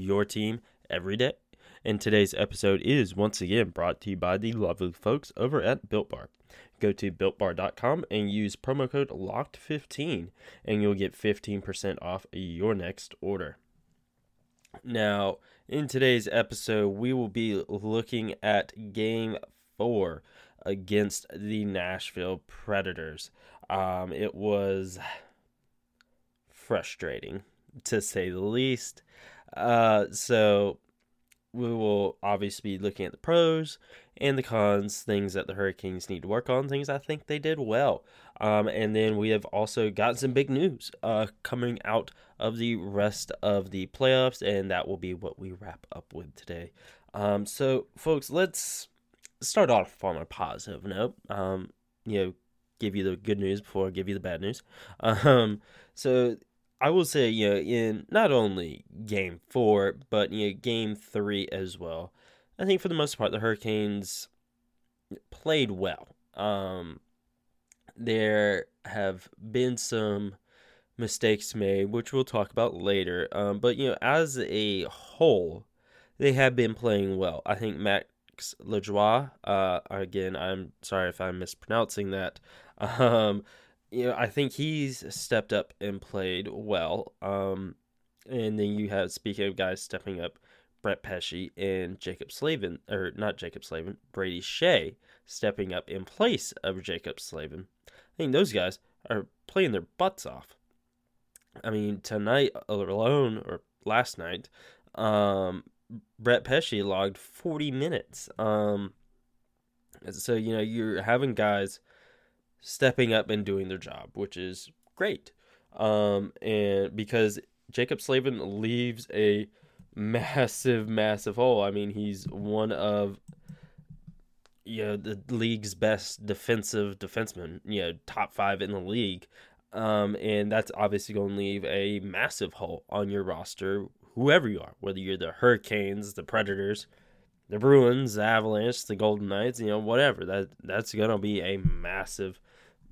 Your team every day. And today's episode is once again brought to you by the lovely folks over at Built Bar. Go to builtbar.com and use promo code LOCKED15, and you'll get 15% off your next order. Now, in today's episode, we will be looking at game four against the Nashville Predators. Um, it was frustrating to say the least. Uh, so we will obviously be looking at the pros and the cons, things that the Hurricanes need to work on, things I think they did well. Um, and then we have also got some big news uh, coming out of the rest of the playoffs, and that will be what we wrap up with today. Um, so, folks, let's start off on a positive note. Um, you know, give you the good news before I give you the bad news. Um, so I will say, you know, in not only game four, but you know, game three as well. I think for the most part, the Hurricanes played well. Um, there have been some mistakes made, which we'll talk about later. Um, but you know, as a whole, they have been playing well. I think Max Lajoie, uh, again, I'm sorry if I'm mispronouncing that. Um, you know, I think he's stepped up and played well. Um, and then you have speaking of guys stepping up, Brett Pesce and Jaccob Slavin, or not Jaccob Slavin, Brady Skjei stepping up in place of Jaccob Slavin. I think those guys are playing their butts off. I mean, tonight alone, or last night, um, Brett Pesce logged 40 minutes. Um, so, you know, you're having guys stepping up and doing their job, which is great. Um, and because Jaccob Slavin leaves a massive, massive hole. I mean, he's one of you know the league's best defensive defensemen. You know, top five in the league. Um, and that's obviously going to leave a massive hole on your roster, whoever you are, whether you're the Hurricanes, the Predators, the Bruins, the Avalanche, the Golden Knights, you know, whatever. That that's going to be a massive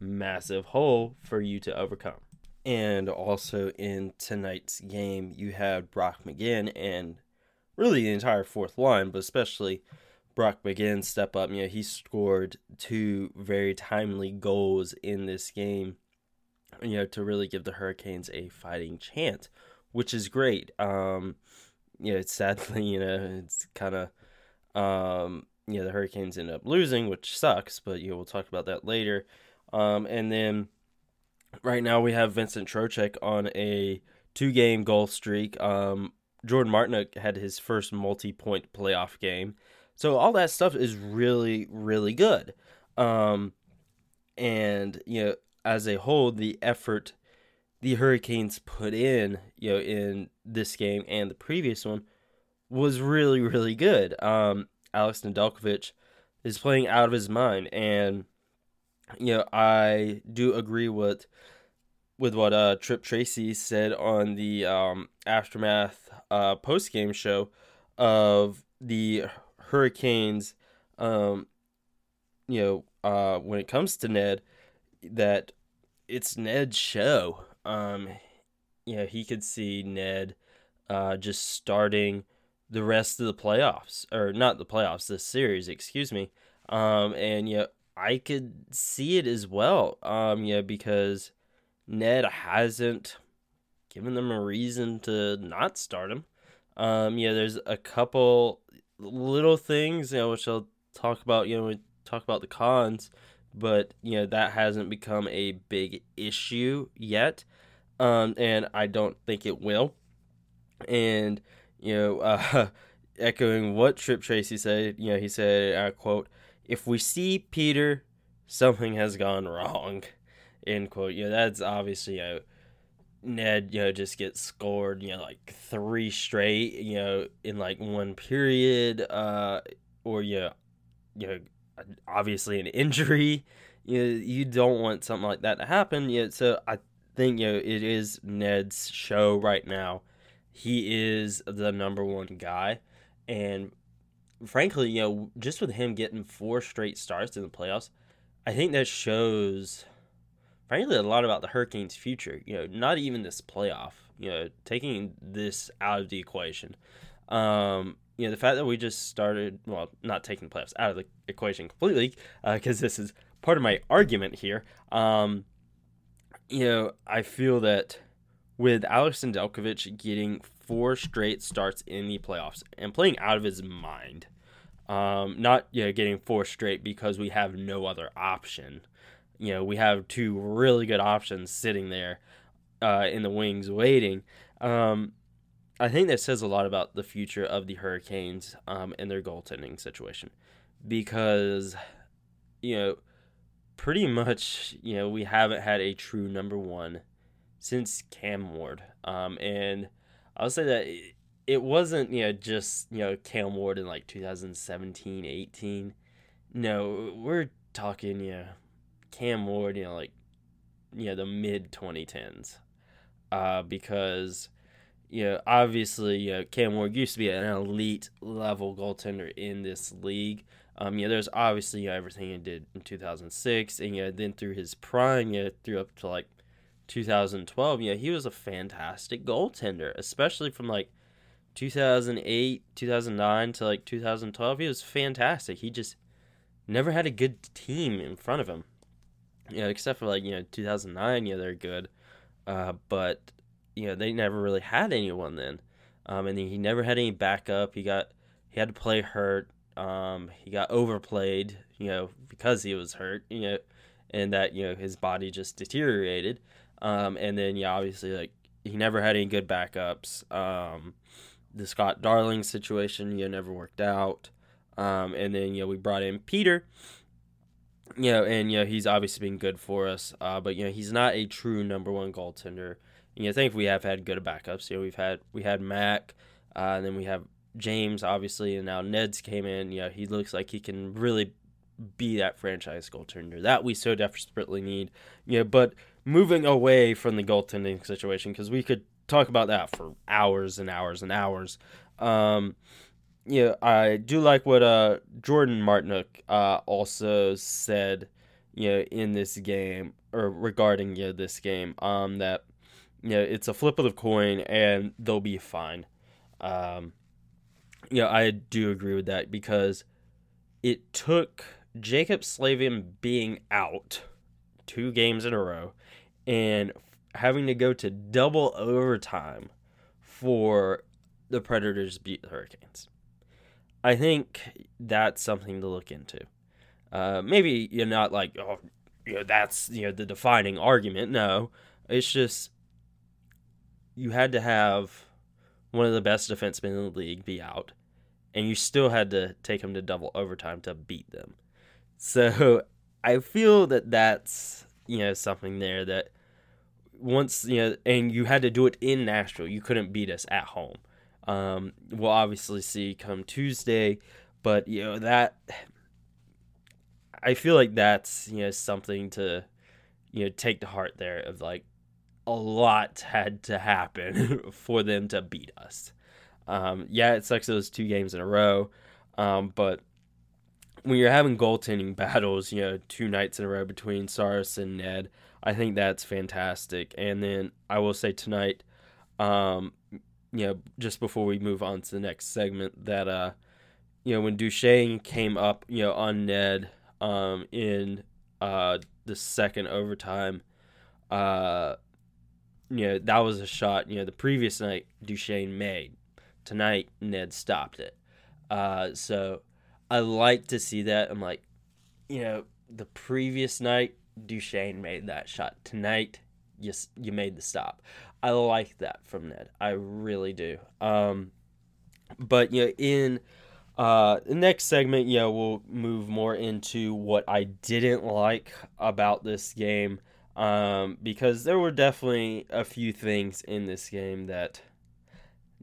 massive hole for you to overcome. And also in tonight's game, you had Brock McGinn and really the entire fourth line, but especially Brock McGinn step up. You know, he scored two very timely goals in this game, you know, to really give the Hurricanes a fighting chance, which is great. Um, you know, it's sadly, you know, it's kind of, um, you know, the Hurricanes end up losing, which sucks, but, you know, we'll talk about that later. Um, and then right now we have Vincent Trocheck on a two game goal streak. Um, Jordan Martinook had his first multi point playoff game. So all that stuff is really, really good. Um, and, you know, as a whole, the effort the Hurricanes put in, you know, in this game and the previous one was really, really good. Um, Alex Nedeljkovic is playing out of his mind and you know, I do agree with with what uh, Tripp Tracy said on the um, aftermath uh, post game show of the Hurricanes. Um, you know, uh, when it comes to Ned, that it's Ned's show. Um, you know, he could see Ned uh, just starting the rest of the playoffs, or not the playoffs, the series, excuse me. Um, and you know, I could see it as well. Um, yeah, because Ned hasn't given them a reason to not start him. Um, yeah, there's a couple little things, you know, which I'll talk about, you know, we talk about the cons, but you know, that hasn't become a big issue yet. Um, and I don't think it will. And, you know, uh, echoing what Tripp Tracy said, you know, he said, I quote, if we see Peter, something has gone wrong. End quote. You know, that's obviously a Ned, you know, just gets scored, you know, like three straight, you know, in like one period, uh, or you know, you know, obviously an injury. You know, you don't want something like that to happen. Yeah, so I think you know it is Ned's show right now. He is the number one guy, and frankly, you know, just with him getting four straight starts in the playoffs, I think that shows, frankly, a lot about the Hurricanes' future. You know, not even this playoff. You know, taking this out of the equation. Um, you know, the fact that we just started, well, not taking the playoffs out of the equation completely, because uh, this is part of my argument here. Um, you know, I feel that with Alex Nedeljkovic getting four straight starts in the playoffs and playing out of his mind, um, not you know getting four straight because we have no other option. You know, we have two really good options sitting there uh, in the wings waiting. Um, I think that says a lot about the future of the Hurricanes um, and their goaltending situation because, you know, pretty much, you know, we haven't had a true number one since Cam Ward. Um, and I'll say that it wasn't, you know, just, you know, Cam Ward in like 2017, 18. No, we're talking, you know, Cam Ward, you know, like, you know, the mid 2010s. Uh, because, you know, obviously, you know, Cam Ward used to be an elite level goaltender in this league. Um, yeah, there's obviously you know, everything he did in 2006, and yeah, then through his prime, yeah, through up to like 2012, yeah, he was a fantastic goaltender, especially from like 2008, 2009 to like 2012. He was fantastic. He just never had a good team in front of him. Yeah, except for like you know 2009, yeah, they're good, uh, but you know they never really had anyone then. Um, and he never had any backup. He got he had to play hurt. Um, he got overplayed, you know, because he was hurt, you know, and that you know his body just deteriorated. Um, and then yeah, obviously like he never had any good backups. Um, the Scott Darling situation, you know, never worked out. Um, and then you know we brought in Peter. You know, and you know he's obviously been good for us, uh, but you know he's not a true number one goaltender. And you know, I think we have had good backups. You know, we've had we had Mac, uh, and then we have James, obviously, and now Ned's came in. You know, he looks like he can really be that franchise goaltender that we so desperately need. You know, but moving away from the goaltending situation, because we could talk about that for hours and hours and hours. Um, know, I do like what uh, Jordan Martinook uh, also said, you know, in this game or regarding you know, this game, um, that you know it's a flip of the coin and they'll be fine. Um, yeah, I do agree with that because it took Jaccob Slavin being out two games in a row and having to go to double overtime for the Predators to beat the Hurricanes. I think that's something to look into. Uh, maybe you're not like, oh, you know, that's you know the defining argument. No, it's just you had to have one of the best defensemen in the league be out, and you still had to take him to double overtime to beat them. So I feel that that's you know something there that once you know, and you had to do it in Nashville. You couldn't beat us at home. Um, we'll obviously see come Tuesday, but you know that I feel like that's you know something to you know take to heart there of like a lot had to happen for them to beat us. Um, yeah, it sucks those two games in a row, um, but when you're having goaltending battles, you know, two nights in a row between Saros and Ned, I think that's fantastic. And then I will say tonight, um, you know, just before we move on to the next segment, that uh, you know, when Duchene came up, you know, on Ned, um, in uh the second overtime, uh, you know, that was a shot. You know, the previous night Duchene made. Tonight Ned stopped it. Uh, so I like to see that. I'm like, you know, the previous night Duchene made that shot. Tonight, you you made the stop. I like that from Ned. I really do. Um, but you know, in uh, the next segment, yeah, we'll move more into what I didn't like about this game. um, because there were definitely a few things in this game that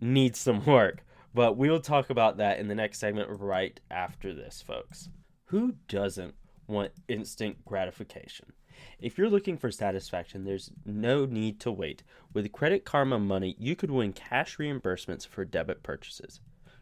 need some work. But we'll talk about that in the next segment right after this, folks. Who doesn't want instant gratification? If you're looking for satisfaction, there's no need to wait. With Credit Karma Money, you could win cash reimbursements for debit purchases.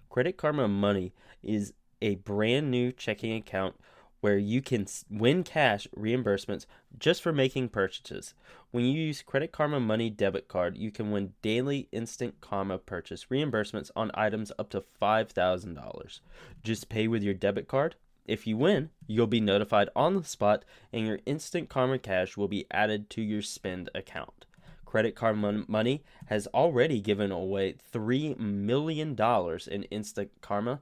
Credit Karma Money is a brand new checking account where you can win cash reimbursements just for making purchases. When you use Credit Karma Money debit card, you can win daily instant karma purchase reimbursements on items up to $5,000. Just pay with your debit card. If you win, you'll be notified on the spot and your instant karma cash will be added to your spend account. Credit Karma Money has already given away $3 million in instant karma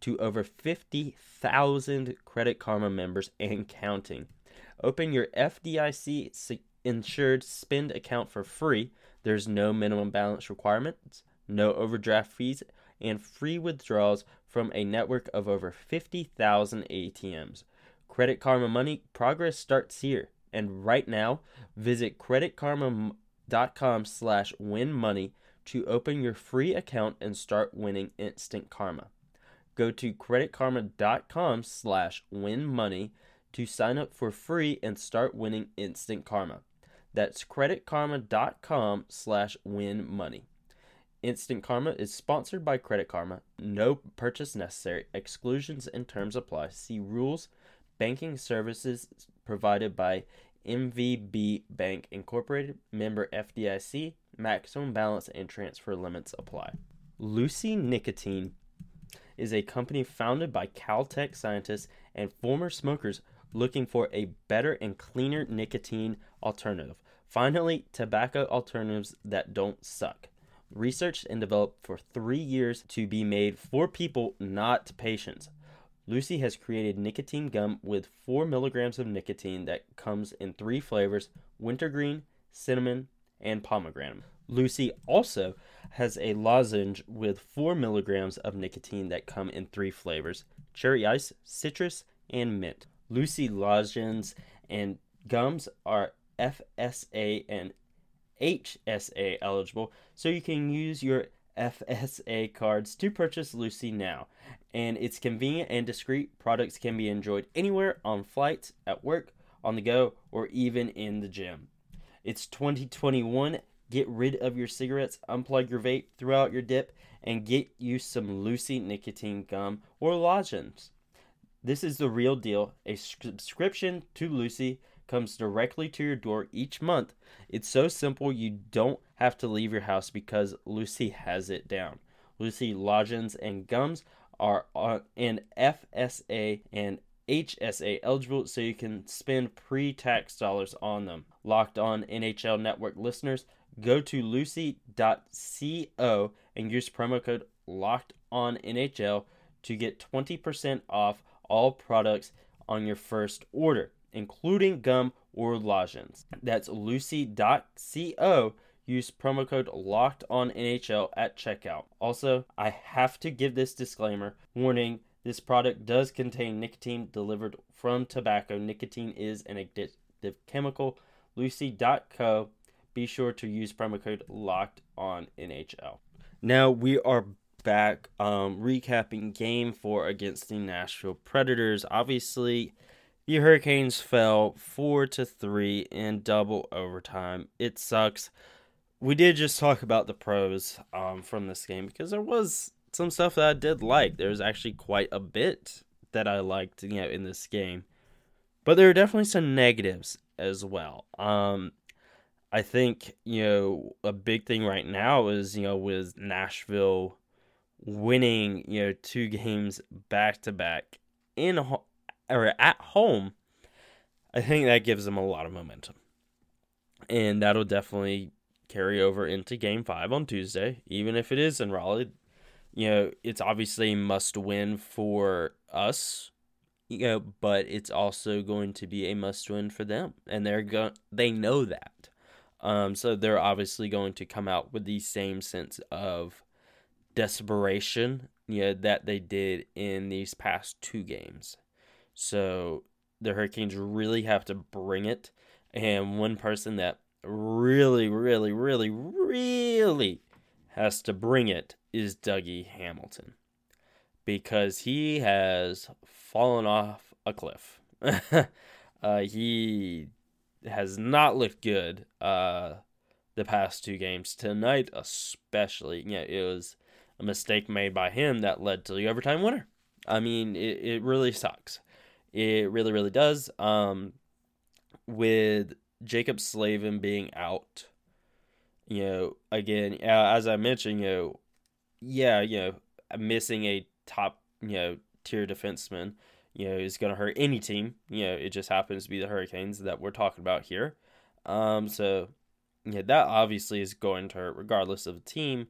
to over 50,000 Credit Karma members and counting. Open your FDIC insured spend account for free. There's no minimum balance requirements, no overdraft fees, and free withdrawals from a network of over 50,000 ATMs. Credit Karma Money progress starts here. And right now, visit creditkarma.com slash win money to open your free account and start winning instant karma. Go to creditkarma.com slash win money to sign up for free and start winning instant karma. That's creditkarma.com slash win money. Instant Karma is sponsored by Credit Karma. No purchase necessary. Exclusions and terms apply. See rules. Banking services provided by MVB Bank Incorporated, member FDIC. Maximum balance and transfer limits apply. Lucy Nicotine is a company founded by Caltech scientists and former smokers looking for a better and cleaner nicotine alternative. Finally, tobacco alternatives that don't suck. Researched and developed for three years to be made for people, not patients. Lucy has created nicotine gum with 4 milligrams of nicotine that comes in three flavors wintergreen, cinnamon, and pomegranate. Lucy also has a lozenge with 4 milligrams of nicotine that come in three flavors cherry ice, citrus, and mint. Lucy lozenges and gums are FSA and HSA eligible, so you can use your FSA cards to purchase Lucy now. And it's convenient and discreet. Products can be enjoyed anywhere on flights, at work, on the go, or even in the gym. It's 2021 Get rid of your cigarettes, unplug your vape, throw out your dip, and get you some Lucy nicotine gum or lozenges. This is the real deal. A subscription to Lucy comes directly to your door each month. It's so simple you don't have to leave your house because Lucy has it down. Lucy lozenges and gums are an FSA and HSA eligible so you can spend pre-tax dollars on them. Locked on NHL network listeners Go to lucy.co and use promo code locked on NHL to get 20% off all products on your first order, including gum or lozenges. That's lucy.co. Use promo code locked on NHL at checkout. Also, I have to give this disclaimer warning this product does contain nicotine delivered from tobacco. Nicotine is an addictive chemical. Lucy.co be sure to use promo code locked on NHL. Now we are back um, recapping game four against the Nashville Predators. Obviously, the Hurricanes fell four to three in double overtime. It sucks. We did just talk about the pros um, from this game because there was some stuff that I did like. There was actually quite a bit that I liked, you know, in this game. But there are definitely some negatives as well. Um, I think, you know, a big thing right now is, you know, with Nashville winning, you know, two games back to back in or at home, I think that gives them a lot of momentum. And that'll definitely carry over into game 5 on Tuesday, even if it is in Raleigh. You know, it's obviously a must win for us you know, but it's also going to be a must win for them, and they're going they know that. Um, so they're obviously going to come out with the same sense of desperation, you know, that they did in these past two games. So the Hurricanes really have to bring it And one person that really, really, really, really has to bring it is Dougie Hamilton because he has fallen off a cliff. uh, he has not looked good uh, the past two games. Tonight, especially, yeah, it was a mistake made by him that led to the overtime winner. I mean, it, it really sucks. It really, really does. Um, with Jaccob Slavin being out, you know, again, uh, as I mentioned, you know, yeah, you know, missing a top, you know, tier defenseman, you know, is going to hurt any team. You know, it just happens to be the Hurricanes that we're talking about here. Um, so, yeah, that obviously is going to hurt regardless of the team.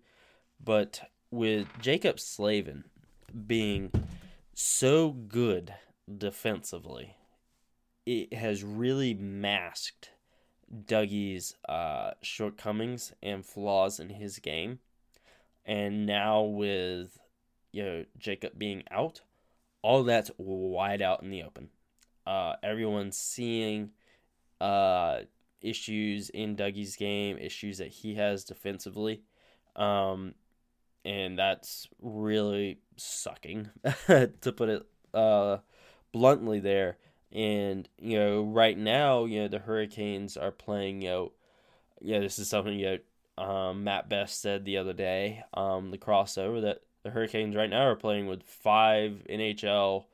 But with Jaccob Slavin being so good defensively, it has really masked Dougie's uh, shortcomings and flaws in his game. And now with you know Jaccob being out, all that's wide out in the open. Uh, everyone's seeing uh, issues in Dougie's game, issues that he has defensively. Um, and that's really sucking, to put it uh, bluntly there. And, you know, right now, you know, the Hurricanes are playing, you know, yeah, this is something, you know, um, Matt Best said the other day, um, the crossover, that the Hurricanes right now are playing with five NHL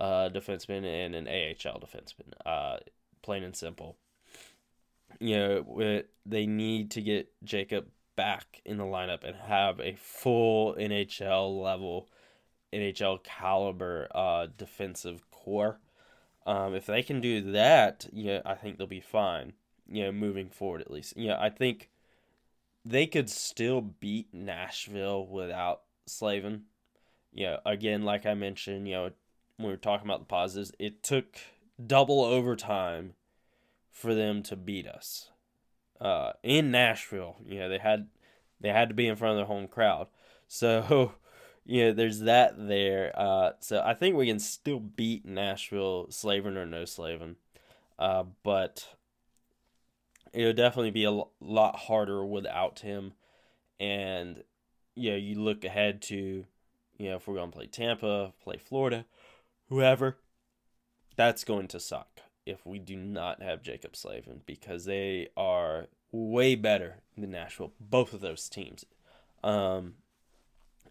uh, defensemen and an AHL defenseman, uh, plain and simple. You know, they need to get Jaccob back in the lineup and have a full NHL level, NHL caliber uh, defensive core. Um, if they can do that, yeah, I think they'll be fine. You know, moving forward at least. Yeah, I think they could still beat Nashville without Slavin. Yeah, again, like I mentioned, you know, when we were talking about the positives, it took double overtime for them to beat us. Uh, in Nashville, you know, they had they had to be in front of their home crowd. So, you know, there's that there. Uh, so I think we can still beat Nashville, Slavin or no Slavin. Uh, but it'll definitely be a lot harder without him. And you know, you look ahead to, you know, if we're going to play Tampa, play Florida, whoever, that's going to suck if we do not have Jaccob Slavin because they are way better than Nashville, both of those teams. Um,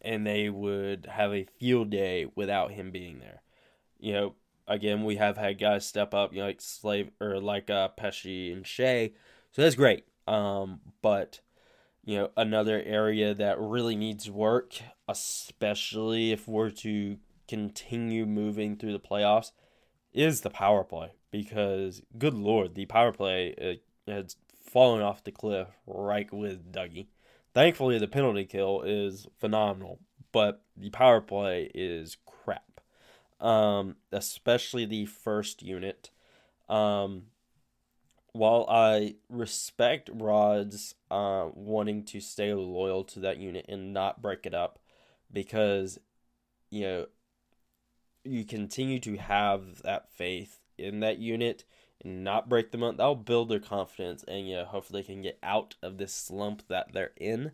and they would have a field day without him being there. You know, again, we have had guys step up, you know, like Slave or like uh, Pesce and Skjei, so that's great. Um, but you know, another area that really needs work, especially if we're to continue moving through the playoffs, is the power play. Because, good lord, the power play uh, has fallen off the cliff right with Dougie. Thankfully, the penalty kill is phenomenal, but the power play is crap. Um, especially the first unit. Um, while I respect Rod's uh, wanting to stay loyal to that unit and not break it up, because you know you continue to have that faith in that unit and not break them up, that'll build their confidence and know hopefully they can get out of this slump that they're in.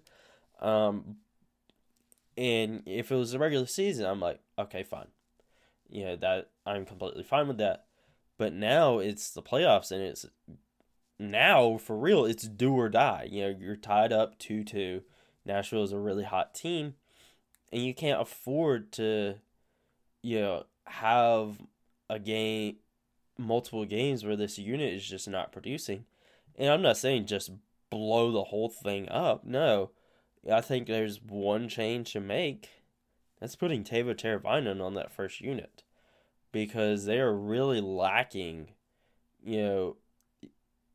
Um, and if it was a regular season, I'm like, okay, fine. You know that I'm completely fine with that. But now it's the playoffs and it's now for real, it's do or die. You know, you're tied up 2 2. Nashville is a really hot team, and you can't afford to, you know, have a game, multiple games where this unit is just not producing. And I'm not saying just blow the whole thing up. No, I think there's one change to make. That's putting Teuvo Teravainen on that first unit because they are really lacking, you know,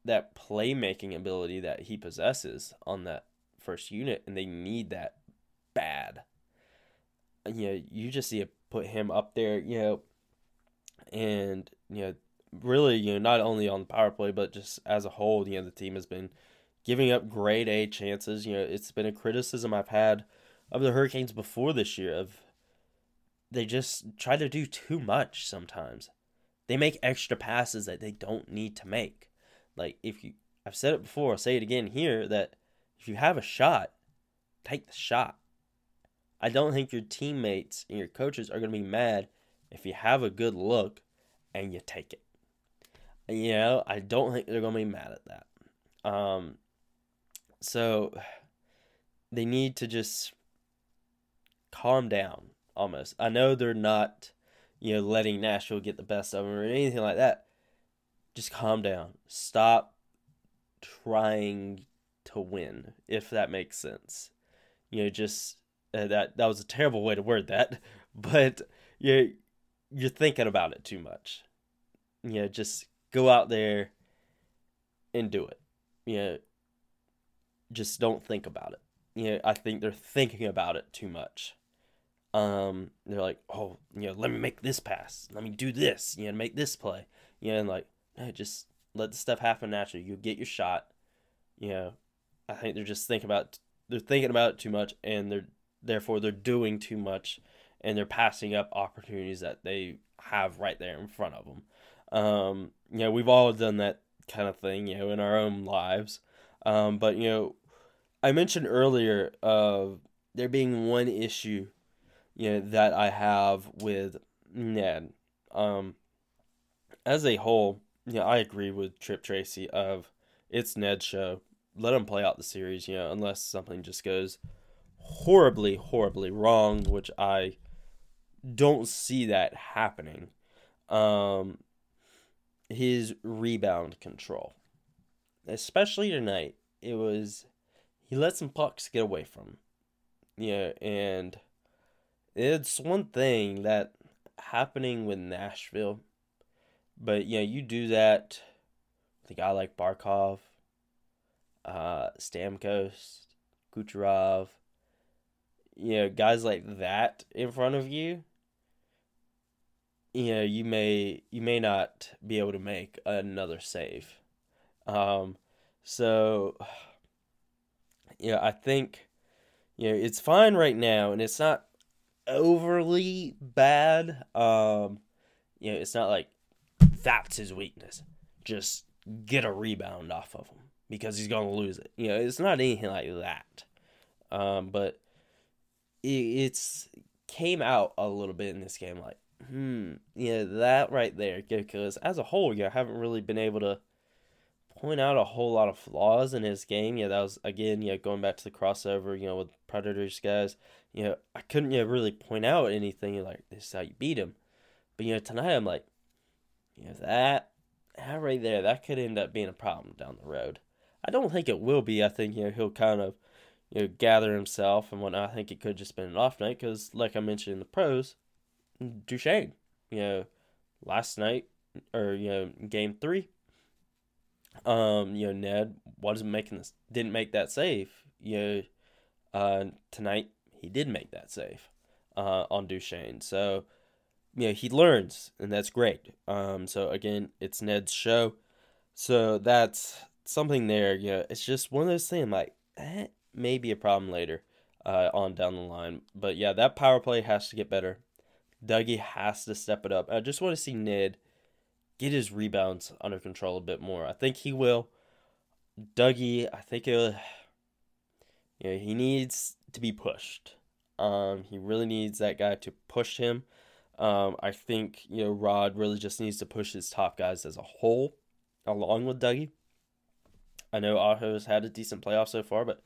that playmaking ability that he possesses on that first unit, and they need that bad. You know, you just see it put him up there, you know, and you know, really, you know, not only on the power play, but just as a whole, you know, the team has been giving up grade A chances. You know, it's been a criticism I've had of the Hurricanes before this year of they just try to do too much sometimes. They make extra passes that they don't need to make Like if you, I've said it before, I'll say it again here that if you have a shot, take the shot. I don't think your teammates and your coaches are going to be mad if you have a good look and you take it. You know, I don't think they're going to be mad at that. Um, so they need to just calm down almost. I know they're not, you know, letting Nashville get the best of them or anything like that. Just calm down. Stop trying to win, if that makes sense. You know, just uh, that that was a terrible way to word that, but you're you're thinking about it too much. You know, just go out there and do it. You know, just don't think about it. You know, I think they're thinking about it too much. Um, they're like, oh, you know, let me make this pass, let me do this, you know, make this play, you know, and like, hey, just let the stuff happen naturally. You get your shot. You know, I think they're just thinking about they're thinking about it too much, and they're therefore they're doing too much, and they're passing up opportunities that they have right there in front of them. Um, you know, we've all done that kind of thing, you know, in our own lives. Um, but you know, I mentioned earlier uh, there being one issue, you know, that I have with Ned. Um, as a whole, you know, I agree with Tripp Tracy of it's Ned's show. Let him play out the series, you know, unless something just goes horribly, horribly wrong, which I don't see that happening. Um, his rebound control, especially tonight, it was he let some pucks get away from him. Yeah, and it's one thing that happening with Nashville, but yeah, you do that. The guy like Barkov, uh, Stamkos, Kucherov, you know, guys like that in front of you, you know, you may you may not be able to make another save. Um, so yeah, I think you know it's fine right now, and it's not overly bad. Um, you know, it's not like that's his weakness. Just get a rebound off of him because he's gonna lose it. You know, it's not anything like that. Um, but it, it's came out a little bit in this game, like hmm, yeah, that right there. Because as a whole, yeah, I haven't really been able to point out a whole lot of flaws in his game. Yeah, that was again, yeah, going back to the crossover, you know, with Predators guys. You know, I couldn't yeah really point out anything like this is how you beat him. But you know, tonight I'm like, you know, that that right there, that could end up being a problem down the road. I don't think it will be. I think you know he'll kind of you know gather himself and whatnot. I think it could just been an off night because, like I mentioned in the pros, Duchene. You know, last night or you know game three. Um, you know Ned wasn't making this, didn't make that save. You know, uh, tonight he did make that save, uh, on Duchene. So, you know he learns, and that's great. Um, so again, it's Ned's show, so that's something there. You know, it's just one of those things. Like that may be a problem later, uh, on down the line. But yeah, that power play has to get better. Dougie has to step it up. I just want to see Ned get his rebounds under control a bit more. I think he will. Dougie, I think it, you know, he needs to be pushed. Um, he really needs that guy to push him. Um, I think you know Rod really just needs to push his top guys as a whole, along with Dougie. I know Aho's had a decent playoff so far, but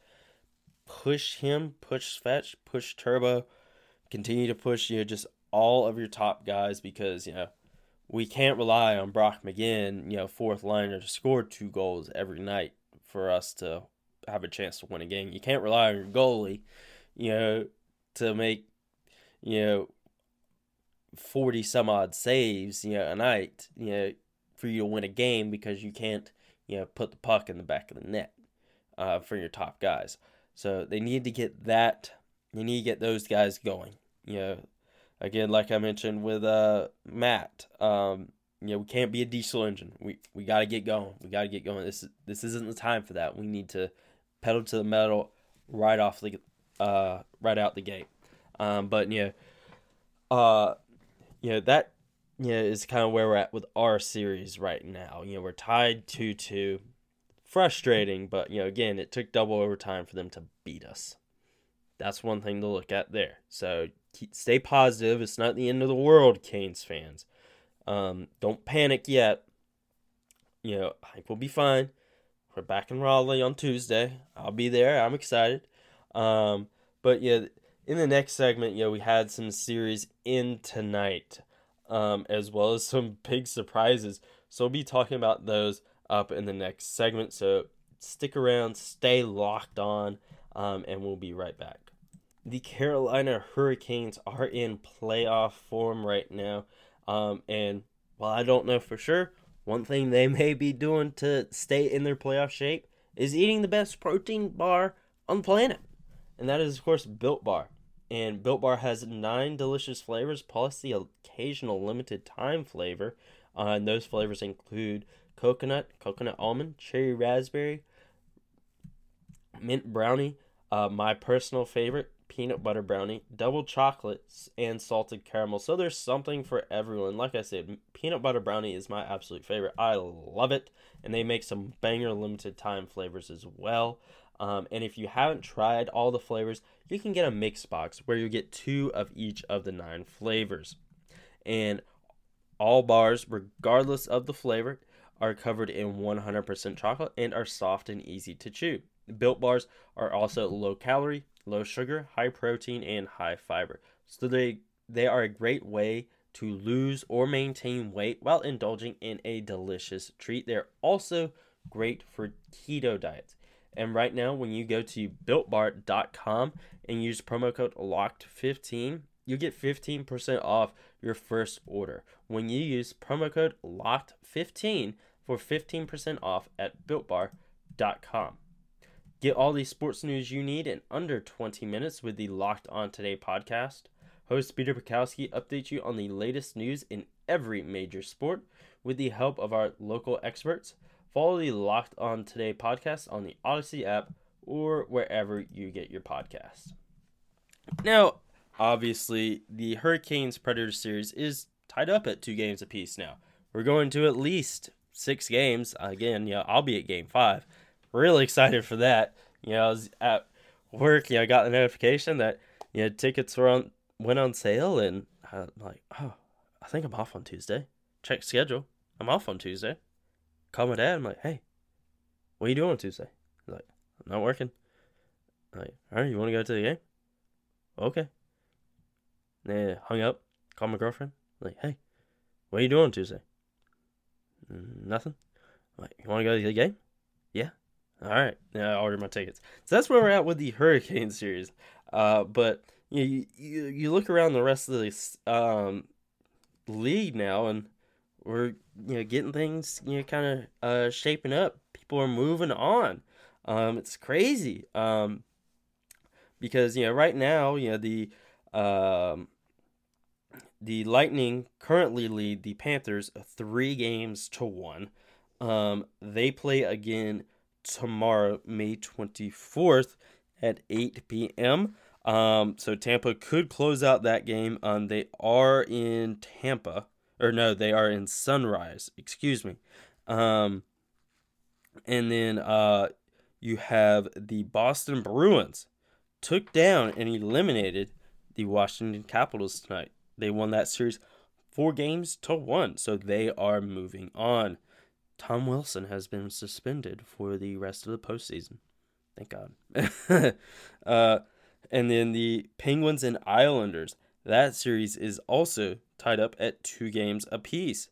push him, push Fetch, push Turbo, continue to push you know just all of your top guys because you know we can't rely on Brock McGinn, you know, fourth liner to score two goals every night for us to have a chance to win a game. You can't rely on your goalie, you know, to make you know forty some odd saves, you know, a night, you know, for you to win a game because you can't, you know, put the puck in the back of the net uh, for your top guys. So they need to get that. You need to get those guys going. You know, again, like I mentioned with uh Matt, um, you know, we can't be a diesel engine. We we got to get going. We got to get going. This this isn't the time for that. We need to pedal to the metal right off the uh right out the gate. Um, but know, uh, you know that yeah, is kind of where we're at with our series right now. You know, we're tied 2 2. Frustrating, but, you know, again, it took double overtime for them to beat us. That's one thing to look at there. So keep, stay positive. It's not the end of the world, Canes fans. Um, don't panic yet. You know, I think we'll be fine. We're back in Raleigh on Tuesday. I'll be there. I'm excited. Um, but yeah, in the next segment, you know, we had some series in tonight, um, as well as some big surprises. So we'll be talking about those up in the next segment. So stick around, stay locked on, um, and we'll be right back. The Carolina Hurricanes are in playoff form right now. Um, and while I don't know for sure, one thing they may be doing to stay in their playoff shape is eating the best protein bar on the planet. And that is, of course, Built Bar. And Built Bar has nine delicious flavors plus the occasional limited time flavor. Uh, and those flavors include coconut, coconut almond, cherry raspberry, mint brownie, uh, my personal favorite, peanut butter brownie, double chocolates, and salted caramel. So there's something for everyone. Like I said, peanut butter brownie is my absolute favorite. I love it. And they make some banger limited time flavors as well. Um, and if you haven't tried all the flavors, you can get a mix box where you get two of each of the nine flavors. And all bars, regardless of the flavor, are covered in 100% chocolate and are soft and easy to chew. Built bars are also low calorie, low sugar, high protein, and high fiber. So they they are a great way to lose or maintain weight while indulging in a delicious treat. They're also great for keto diets. And right now, when you go to builtbar.com and use promo code LOCKED15, you get 15% off your first order. When you use promo code LOCKED15 for 15% off at builtbar.com. Get all the sports news you need in under 20 minutes with the Locked On Today podcast. Host Peter Bukowski updates you on the latest news in every major sport with the help of our local experts. Follow the Locked On Today podcast on the Odyssey app or wherever you get your podcasts. Now, obviously, the Hurricanes Predators series is tied up at two games apiece now. We're going to at least six games. Again, yeah, I'll be at game five really excited for that. You know, I was at work, you know, I got the notification that, you know, tickets were on went on sale and I'm like, oh, I think I'm off on Tuesday. Check schedule. I'm off on Tuesday. Call my dad. I'm like, hey, what are you doing on Tuesday? He's like, I'm not working. I'm like, all right, you want to go to the game? Okay. Then hung up. Called my girlfriend. I'm like, hey, what are you doing on Tuesday? Nothing. I'm like, you want to go to the game? All right, yeah, I ordered my tickets. So that's where we're at with the Hurricane series. Uh, but you, you you look around the rest of the um, league now, and we're you know getting things you know kind of uh, shaping up. People are moving on. Um, it's crazy. Um, because you know right now you know the um, the Lightning currently lead the Panthers three games to one. Um, they play again tomorrow, May 24th at 8 p.m. Um, so Tampa could close out that game. Um, they are in Tampa, or no, they are in Sunrise. Excuse me. Um, and then uh, you have the Boston Bruins took down and eliminated the Washington Capitals tonight. They won that series four games to one, so they are moving on. Tom Wilson has been suspended for the rest of the postseason. Thank God. uh, and then the Penguins and Islanders. That series is also tied up at two games apiece.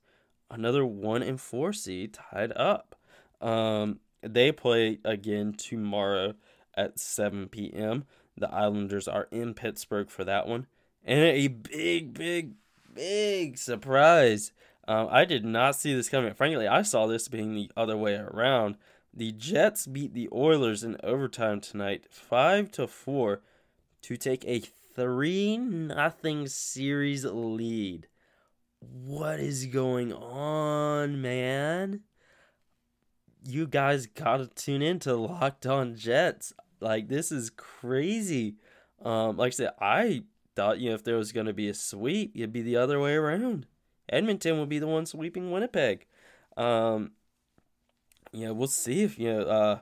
Another one and four seed tied up. Um, they play again tomorrow at 7 p.m. The Islanders are in Pittsburgh for that one. And a big, big, big surprise um, I did not see this coming. Frankly, I saw this being the other way around. The Jets beat the Oilers in overtime tonight, five to four, to take a three nothing series lead. What is going on, man? You guys gotta tune in to Locked On Jets. Like this is crazy. Um, like I said, I thought you know if there was gonna be a sweep, it'd be the other way around Edmonton will be the one sweeping Winnipeg. Um, we'll see if you know, uh,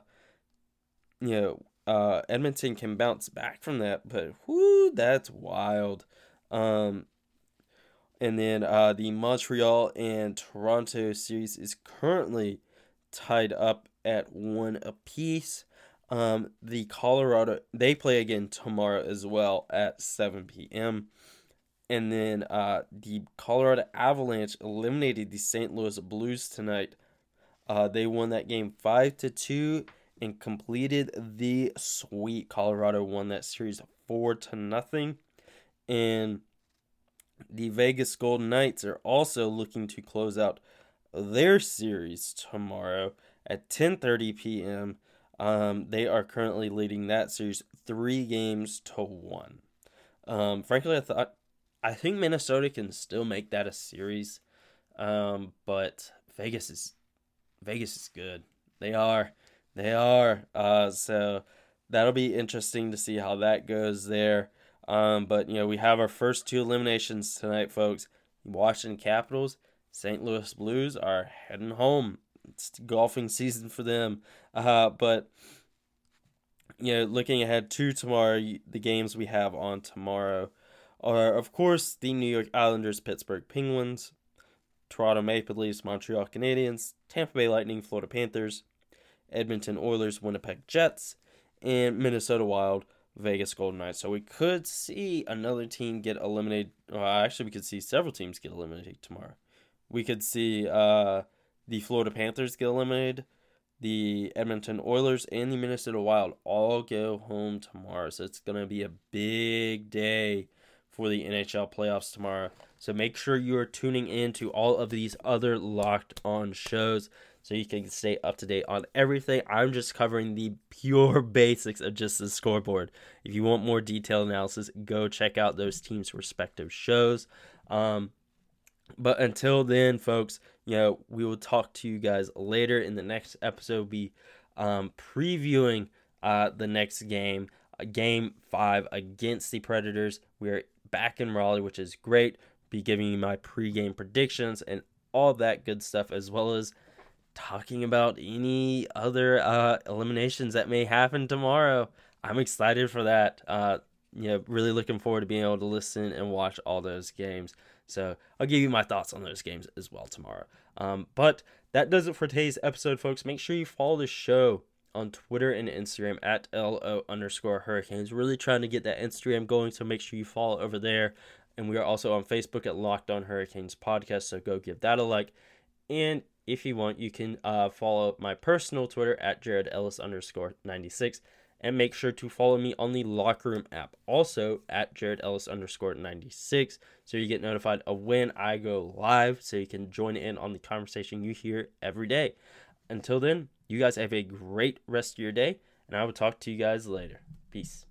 you know, uh, Edmonton can bounce back from that. But whoo, that's wild. Um, and then uh, the Montreal and Toronto series is currently tied up at one apiece. Um, the Colorado they play again tomorrow as well at 7 p.m. And then uh, the Colorado Avalanche eliminated the St. Louis Blues tonight. Uh, they won that game five to two and completed the sweep. Colorado won that series four to nothing, and the Vegas Golden Knights are also looking to close out their series tomorrow at 10:30 p.m. Um, they are currently leading that series three games to one. Um, frankly, I thought I think Minnesota can still make that a series, um, but Vegas is Vegas is good. They are, they are. Uh, so that'll be interesting to see how that goes there. Um, but you know we have our first two eliminations tonight, folks. Washington Capitals, St. Louis Blues are heading home it's golfing season for them. Uh, but you know, looking ahead to tomorrow, the games we have on tomorrow are, of course, the New York Islanders, Pittsburgh Penguins, Toronto Maple Leafs, Montreal Canadiens, Tampa Bay Lightning, Florida Panthers, Edmonton Oilers, Winnipeg Jets, and Minnesota Wild, Vegas Golden Knights. So we could see another team get eliminated. Well, actually, we could see several teams get eliminated tomorrow. We could see uh, the Florida Panthers get eliminated, the Edmonton Oilers, and the Minnesota Wild all go home tomorrow. So it's going to be a big day for the NHL playoffs tomorrow. So make sure you are tuning in to all of these other locked on shows so you can stay up to date on everything. I'm just covering the pure basics of just the scoreboard. If you want more detailed analysis, go check out those teams' respective shows. Um, but until then, folks, you know, we will talk to you guys later in the next episode. We'll Be um, previewing uh, the next game, uh, game five against the Predators. We are back in Raleigh, which is great. Be giving you my pregame predictions and all that good stuff, as well as talking about any other uh, eliminations that may happen tomorrow. I'm excited for that. Uh, you know, really looking forward to being able to listen and watch all those games. So I'll give you my thoughts on those games as well tomorrow. Um, but that does it for today's episode, folks. Make sure you follow the show on Twitter and Instagram at LO underscore hurricanes. Really trying to get that Instagram going, so make sure you follow over there. And we are also on Facebook at Locked On Hurricanes Podcast, so go give that a like. And if you want, you can uh, follow my personal Twitter at Jared Ellis underscore 96 and make sure to follow me on the Locker Room app, also at Jared Ellis underscore 96, so you get notified of when I go live, so you can join in on the conversation you hear every day. Until then, you guys have a great rest of your day, and I will talk to you guys later. Peace.